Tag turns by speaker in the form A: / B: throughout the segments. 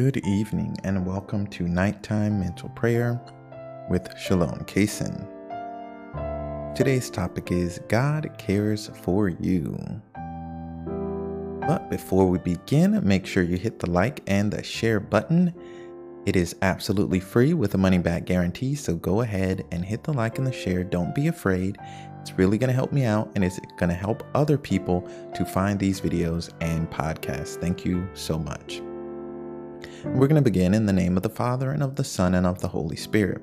A: Good evening and welcome to Nighttime Mental Prayer with Shalom Kaysen. Today's topic is God cares for you. But before we begin, make sure you hit the like and the share button. It is absolutely free with a money back guarantee, so go ahead and hit the like and the share. Don't be afraid. It's really going to help me out and it's going to help other people to find these videos and podcasts. Thank you so much. We're going to begin in the name of the Father, and of the Son, and of the Holy Spirit.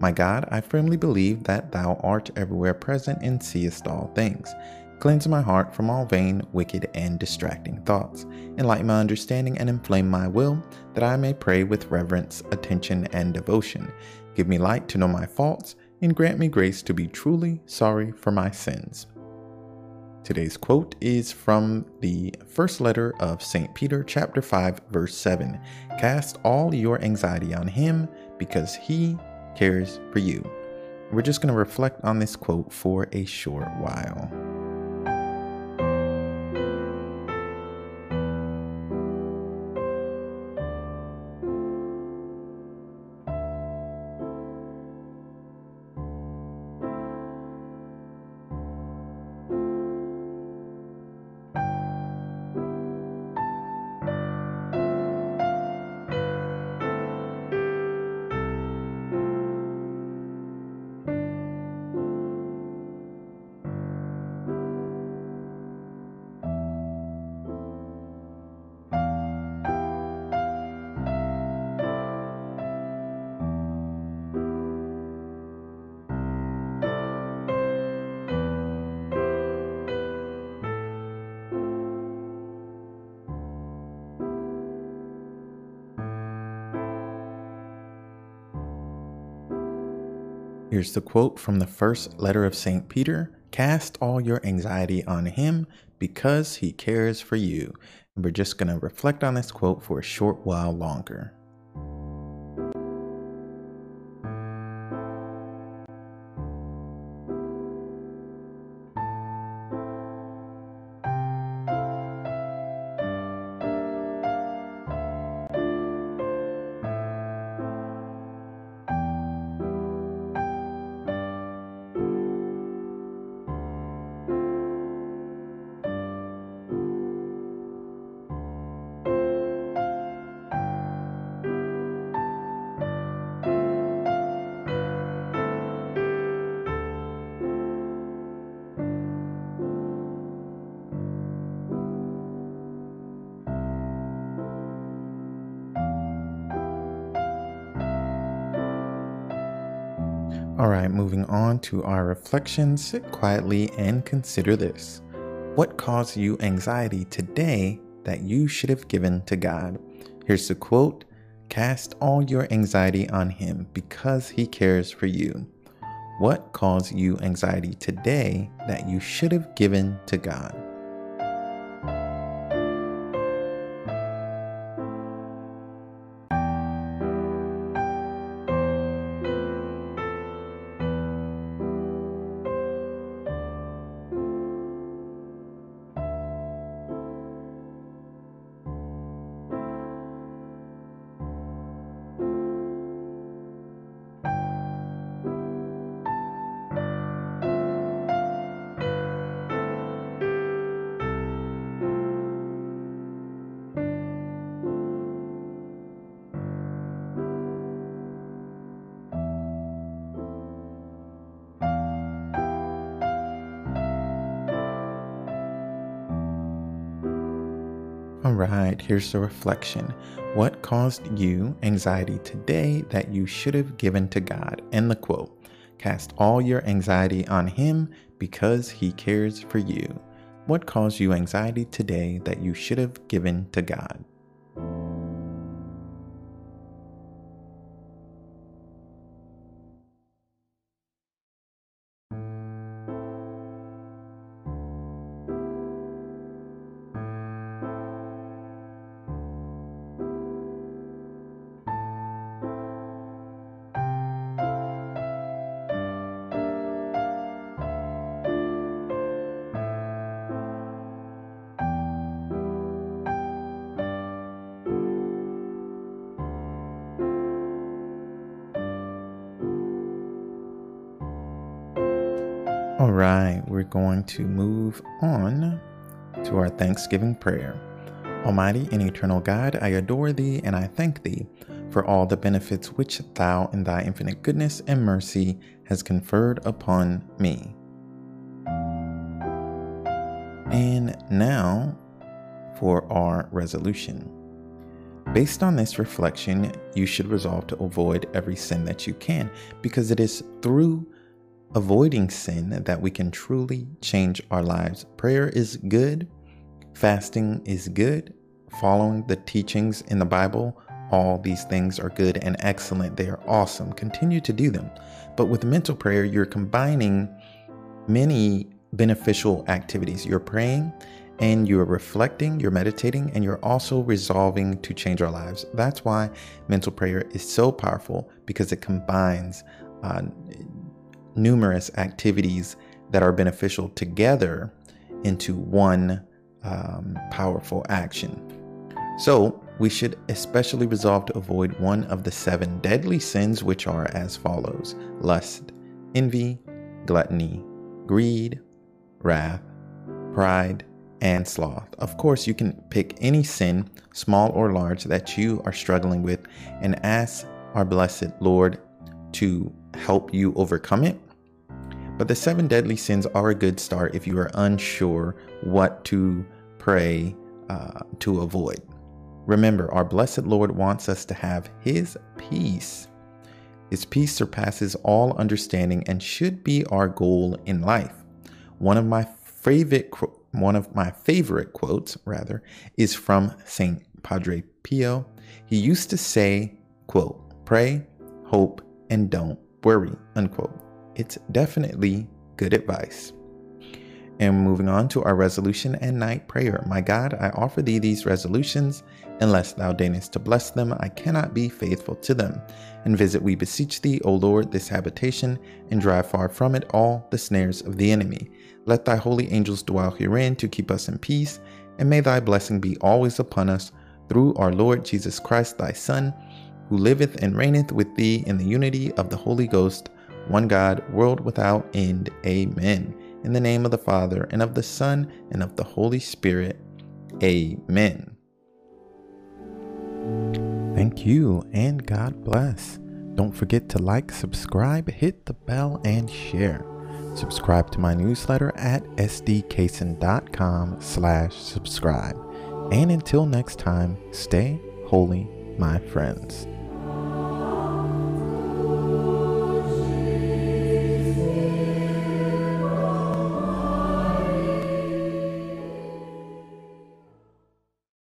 A: My God, I firmly believe that Thou art everywhere present and seest all things. Cleanse my heart from all vain, wicked, and distracting thoughts. Enlighten my understanding and inflame my will, that I may pray with reverence, attention, and devotion. Give me light to know my faults, and grant me grace to be truly sorry for my sins. Today's quote is from the first letter of St. Peter, chapter 5, verse 7. Cast all your anxiety on him because he cares for you. We're just going to reflect on this quote for a short while. Here's the quote from the first letter of St. Peter Cast all your anxiety on him because he cares for you. And we're just going to reflect on this quote for a short while longer. All right, moving on to our reflections. Sit quietly and consider this. What caused you anxiety today that you should have given to God? Here's the quote Cast all your anxiety on Him because He cares for you. What caused you anxiety today that you should have given to God? All right, here's the reflection. What caused you anxiety today that you should have given to God? And the quote Cast all your anxiety on Him because He cares for you. What caused you anxiety today that you should have given to God? All right, we're going to move on to our Thanksgiving prayer. Almighty and eternal God, I adore thee and I thank thee for all the benefits which thou in thy infinite goodness and mercy has conferred upon me. And now for our resolution. Based on this reflection, you should resolve to avoid every sin that you can, because it is through avoiding sin that we can truly change our lives. Prayer is good, fasting is good, following the teachings in the Bible, all these things are good and excellent. They are awesome. Continue to do them. But with mental prayer, you're combining many beneficial activities. You're praying and you're reflecting, you're meditating, and you're also resolving to change our lives. That's why mental prayer is so powerful because it combines uh, numerous activities that are beneficial together into one um, powerful action. So, we should especially resolve to avoid one of the seven deadly sins, which are as follows lust, envy, gluttony, greed, wrath, pride, and sloth. Of course, you can pick any sin, small or large, that you are struggling with and ask our blessed Lord to help you overcome it. But the seven deadly sins are a good start if you are unsure what to pray uh, to avoid. Remember, our blessed Lord wants us to have His peace. His peace surpasses all understanding and should be our goal in life. One of my favorite one of my favorite quotes, rather, is from Saint Padre Pio. He used to say, quote, pray, hope, and don't worry, unquote. It's definitely good advice. And moving on to our resolution and night prayer. My God, I offer thee these resolutions. Unless thou deignest to bless them, I cannot be faithful to them. And visit, we beseech thee, O Lord, this habitation, and drive far from it all the snares of the enemy. Let thy holy angels dwell herein to keep us in peace, and may thy blessing be always upon us through our Lord Jesus Christ, thy Son, who liveth and reigneth with thee in the unity of the Holy Ghost, one God, world without end. Amen. In the name of the Father, and of the Son, and of the Holy Spirit. Amen. Thank you, and God bless. Don't forget to like, subscribe, hit the bell, and share. Subscribe to my newsletter at sdcason.com slash subscribe. And until next time, stay holy, my friends.